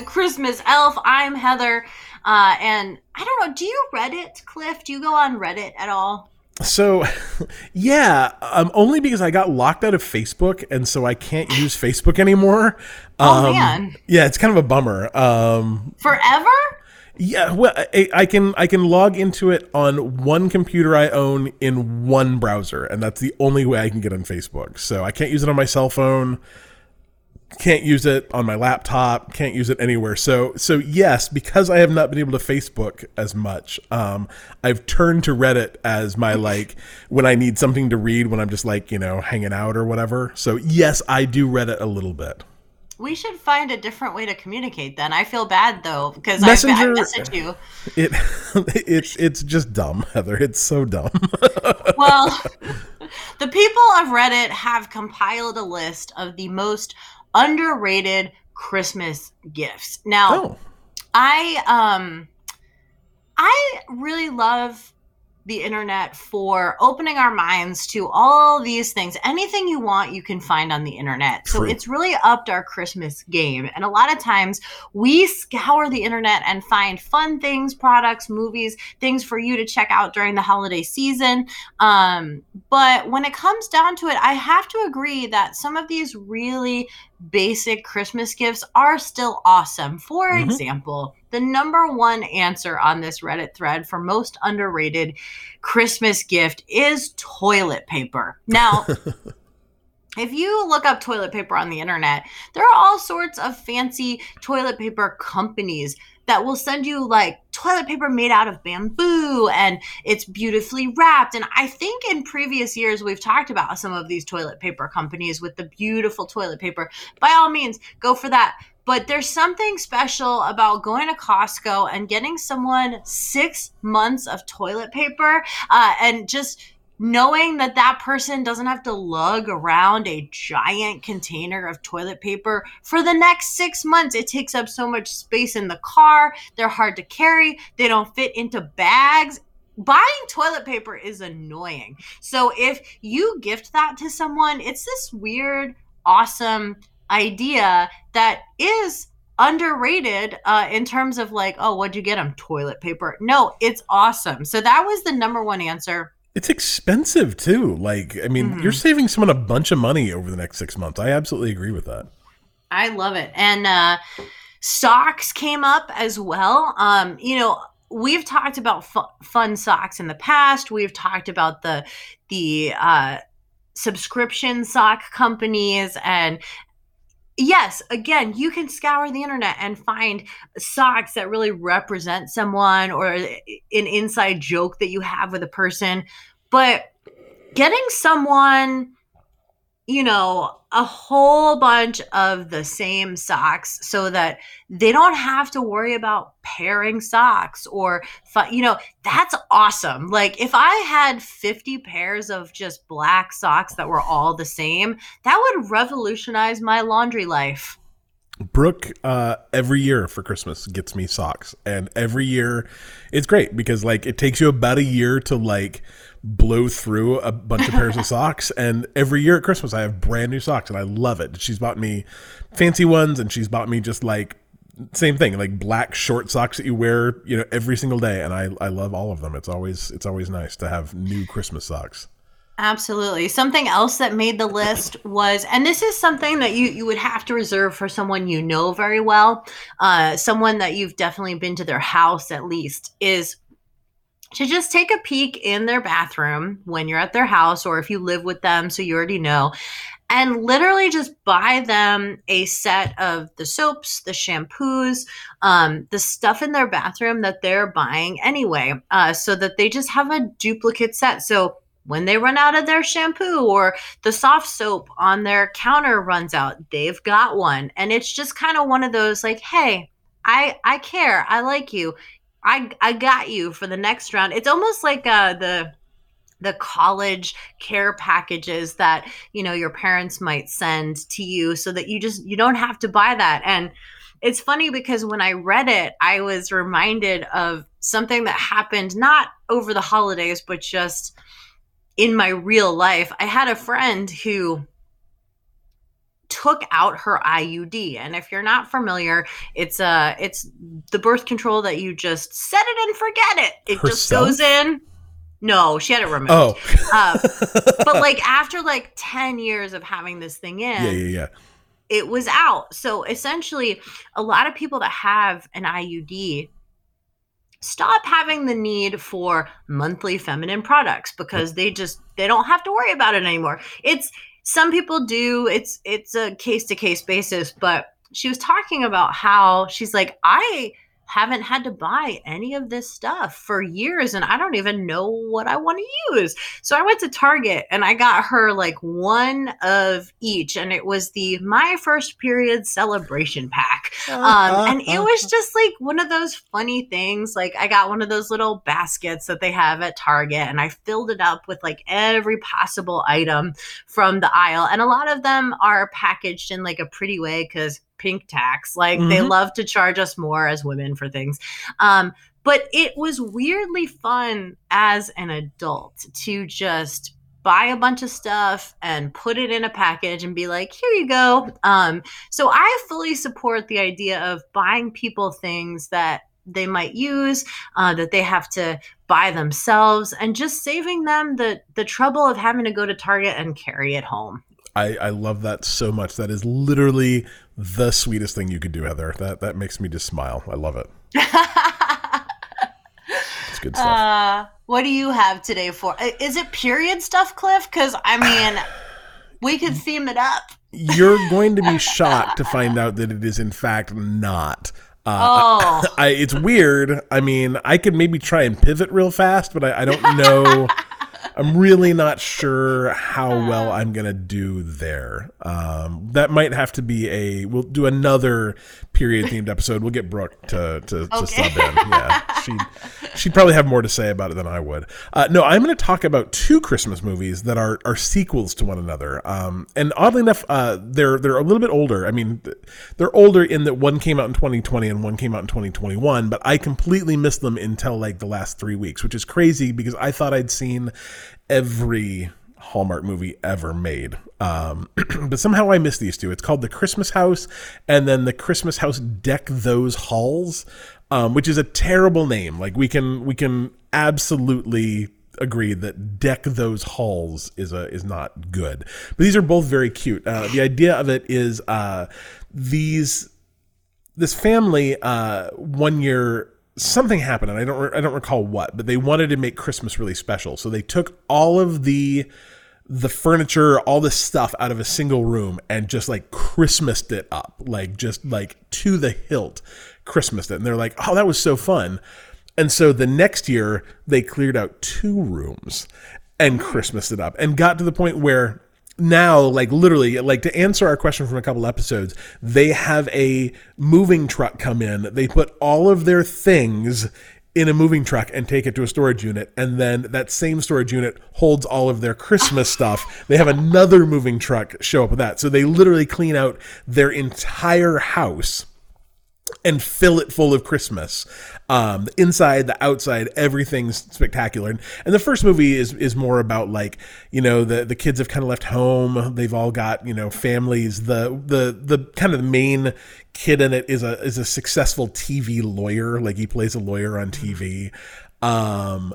the Christmas elf. I'm Heather. Uh, and I don't know, do you Reddit, Cliff? Do you go on Reddit at all? So, yeah, um, only because I got locked out of Facebook, and so I can't use Facebook anymore. Oh, Um, man. Yeah, it's kind of a bummer. Um, Forever? yeah, well, I, I can I can log into it on one computer I own in one browser, and that's the only way I can get on Facebook. So I can't use it on my cell phone. Can't use it on my laptop. Can't use it anywhere. So so yes, because I have not been able to Facebook as much, um, I've turned to Reddit as my like when I need something to read when I'm just like you know hanging out or whatever. So yes, I do Reddit a little bit. We should find a different way to communicate then. I feel bad though because I, I message you. It it's it's just dumb, Heather. It's so dumb. Well, the people of Reddit have compiled a list of the most underrated Christmas gifts. Now, oh. I um I really love the internet for opening our minds to all these things. Anything you want, you can find on the internet. So it's really upped our Christmas game. And a lot of times we scour the internet and find fun things, products, movies, things for you to check out during the holiday season. Um, but when it comes down to it, I have to agree that some of these really basic Christmas gifts are still awesome. For Mhm. example, the number one answer on this Reddit thread for most underrated Christmas gift is toilet paper. Now, if you look up toilet paper on the internet, there are all sorts of fancy toilet paper companies that will send you like toilet paper made out of bamboo and it's beautifully wrapped. And I think in previous years, we've talked about some of these toilet paper companies with the beautiful toilet paper. By all means, go for that. But there's something special about going to Costco and getting someone six months of toilet paper uh, and just knowing that that person doesn't have to lug around a giant container of toilet paper for the next six months. It takes up so much space in the car. They're hard to carry. They don't fit into bags. Buying toilet paper is annoying. So if you gift that to someone, it's this weird, awesome idea that is underrated uh, in terms of like, oh, what'd you get them? Toilet paper. No, it's awesome. So that was the number one answer. It's expensive too. Like, I mean, Mhm. you're saving someone a bunch of money over the next six months. I absolutely agree with that. I love it. And uh socks came up as well. Um, you know, we've talked about fu- fun socks in the past. We've talked about the the uh subscription sock companies and yes, again, you can scour the internet and find socks that really represent someone or eh, an inside joke that you have with a person. But getting someone you know, a whole bunch of the same socks so that they don't have to worry about pairing socks or, you know, that's awesome. Like, if I had 50 pairs of just black socks that were all the same, that would revolutionize my laundry life. Brooke, uh, every year for Christmas gets me socks, and every year it's great because like it takes you about a year to like blow through a bunch of pairs of socks, and every year at Christmas I have brand new socks, and I love it. She's bought me fancy ones, and she's bought me just like same thing, like black short socks that you wear, you know, every single day, and I I love all of them. It's always it's always nice to have new Christmas socks. Absolutely. Something else that made the list was, and this is something that you you would have to reserve for someone you know very well, uh, someone that you've definitely been to their house at least, is to just take a peek in their bathroom when you're at their house, or if you live with them, so you already know, and literally just buy them a set of the soaps, the shampoos, um, the stuff in their bathroom that they're buying anyway, uh, so that they just have a duplicate set. So when they run out of their shampoo or the soft soap on their counter runs out, they've got one. And it's just kind of one of those like, hey, I I care. I like you. I I got you for the next round. It's almost like uh the the college care packages that you know your parents might send to you so that you just you don't have to buy that and it's funny because when i read it i was reminded of something that happened not over the holidays but just in my real life i had a friend who took out her IUD. And if you're not familiar, it's uh it's the birth control that you just set it and forget it. It Herself? just goes in. No, she had it removed. Oh, uh, but like after like ten years of having this thing in, yeah, yeah, yeah, it was out. So essentially, a lot of people that have an IUD stop having the need for monthly feminine products because they just they don't have to worry about it anymore. It's some people do. It's it's a case to case basis, but she was talking about how she's like I haven't had to buy any of this stuff for years and I don't even know what I want to use. So I went to Target and I got her like one of each and it was the My First Period celebration pack. Um, and it was just like one of those funny things. Like I got one of those little baskets that they have at Target and I filled it up with like every possible item from the aisle. And a lot of them are packaged in like a pretty way because pink tax. Like mm-hmm. they love to charge us more as women for things. Um, but it was weirdly fun as an adult to just buy a bunch of stuff and put it in a package and be like, here you go. Um, so I fully support the idea of buying people things that they might use uh, that they have to buy themselves and just saving them the the trouble of having to go to target and carry it home I, I love that so much. That is literally the sweetest thing you could do, Heather. That that makes me just smile. I love it. it's good stuff. Uh, what do you have today for? Is it period stuff, Cliff? Because I mean, we could theme it up. You're going to be shocked to find out that it is in fact not. Uh, oh, I, I, it's weird. I mean, I could maybe try and pivot real fast, but I, I don't know. I'm really not sure how well I'm gonna do there. Um, that might have to be a. We'll do another period themed episode. We'll get Brooke to to, okay. to sub in. Yeah, she she'd probably have more to say about it than I would. Uh, no, I'm going to talk about two Christmas movies that are are sequels to one another. Um, and oddly enough, uh, they're they're a little bit older. I mean, they're older in that one came out in 2020 and one came out in 2021. But I completely missed them until like the last three weeks, which is crazy because I thought I'd seen every Hallmark movie ever made. Um, but somehow I missed these two. It's called The Christmas House and then The Christmas House Deck Those Halls, um, which is a terrible name. Like we can we can absolutely agree that deck those halls is a is not good. But these are both very cute. Uh, the idea of it is uh, these this family uh, one year something happened and I don't I don't recall what, but they wanted to make Christmas really special. So they took all of the the furniture, all this stuff out of a single room and just like Christmased it up, like just like to the hilt, Christmased it. And they're like, "Oh, that was so fun." And so the next year they cleared out two rooms and hmm. Christmased it up and got to the point where now like literally like to answer our question from a couple episodes they have a moving truck come in they put all of their things in a moving truck and take it to a storage unit and then that same storage unit holds all of their christmas stuff. They have another moving truck show up with that. So they literally clean out their entire house and fill it full of Christmas. Um, the inside, the outside, everything's spectacular. And, and, the first movie is is more about like you know the the kids have kind of left home. They've all got you know families. The the the kind of the main kid in it is a is a successful TV lawyer. Like he plays a lawyer on TV. Um,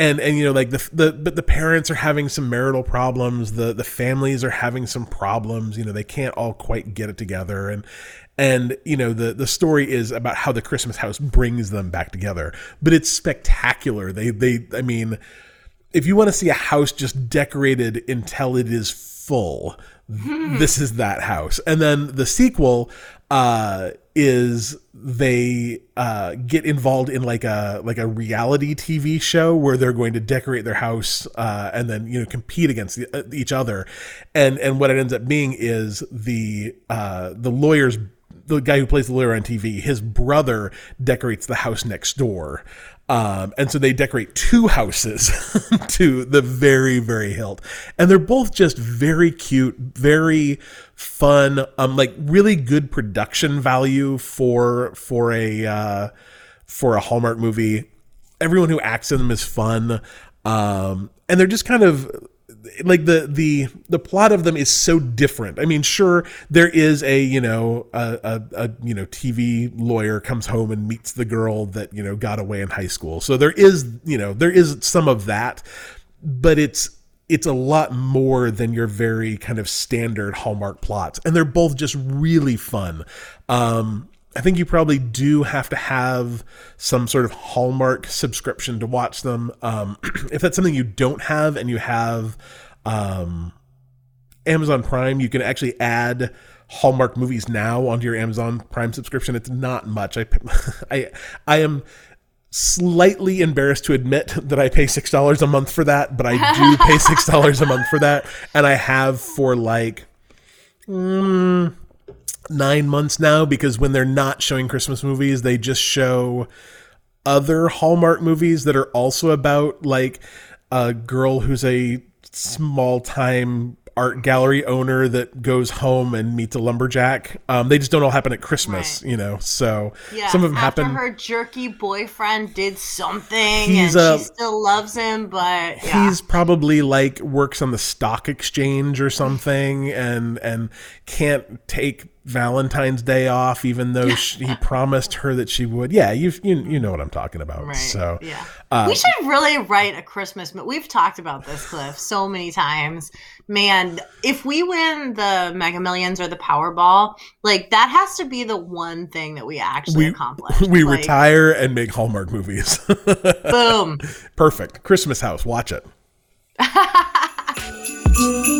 and and you know like the the but the parents are having some marital problems. The the families are having some problems. You know they can't all quite get it together. And and you know the the story is about how the christmas house brings them back together. But it's spectacular. They they i mean if you want to see a house just decorated until it is full hmm. this is that house. And then the sequel uh is they uh, get involved in like a like a reality TV show where they're going to decorate their house uh, and then you know compete against the, uh, each other, and and what it ends up being is the uh, the lawyer's the guy who plays the lawyer on TV, his brother decorates the house next door. Um, and so they decorate two houses to the very, very hilt. And they're both just very cute, very fun, um, like really good production value for for a uh, for a Hallmark movie. Everyone who acts in them is fun. Um, and they're just kind of like the the the plot of them is so different. I mean, sure, there is a you know a, a, a you know TV lawyer comes home and meets the girl that you know got away in high school. So there is you know there is some of that, but it's it's a lot more than your very kind of standard Hallmark plots, and they're both just really fun. Um, I think you probably do have to have some sort of Hallmark subscription to watch them. Um, if that's something you don't have and you have um, Amazon Prime, you can actually add Hallmark movies now onto your Amazon Prime subscription. It's not much. I I I am slightly embarrassed to admit that I pay six dollars a month for that, but I do pay six dollars a month for that, and I have for like. Mm, nine months now because when they're not showing Christmas movies, they just show other Hallmark movies that are also about like a girl who's a small time art gallery owner that goes home and meets a lumberjack. Um, they just don't all happen at Christmas, right. you know. So yeah, some of them after happen. Her jerky boyfriend did something, he's and a, she still loves him, but yeah. he's probably like works on the stock exchange or something, and and can't take Valentine's Day off, even though she, he promised her that she would. Yeah, you you you know what I'm talking about. Right. So yeah, uh, we should really write a Christmas. But we've talked about this, Cliff, so many times. Man, if we win the Mega Millions or the Powerball, like that has to be the one thing that we actually we, accomplish. We like, retire and make Hallmark movies. boom. Perfect. Christmas house. Watch it.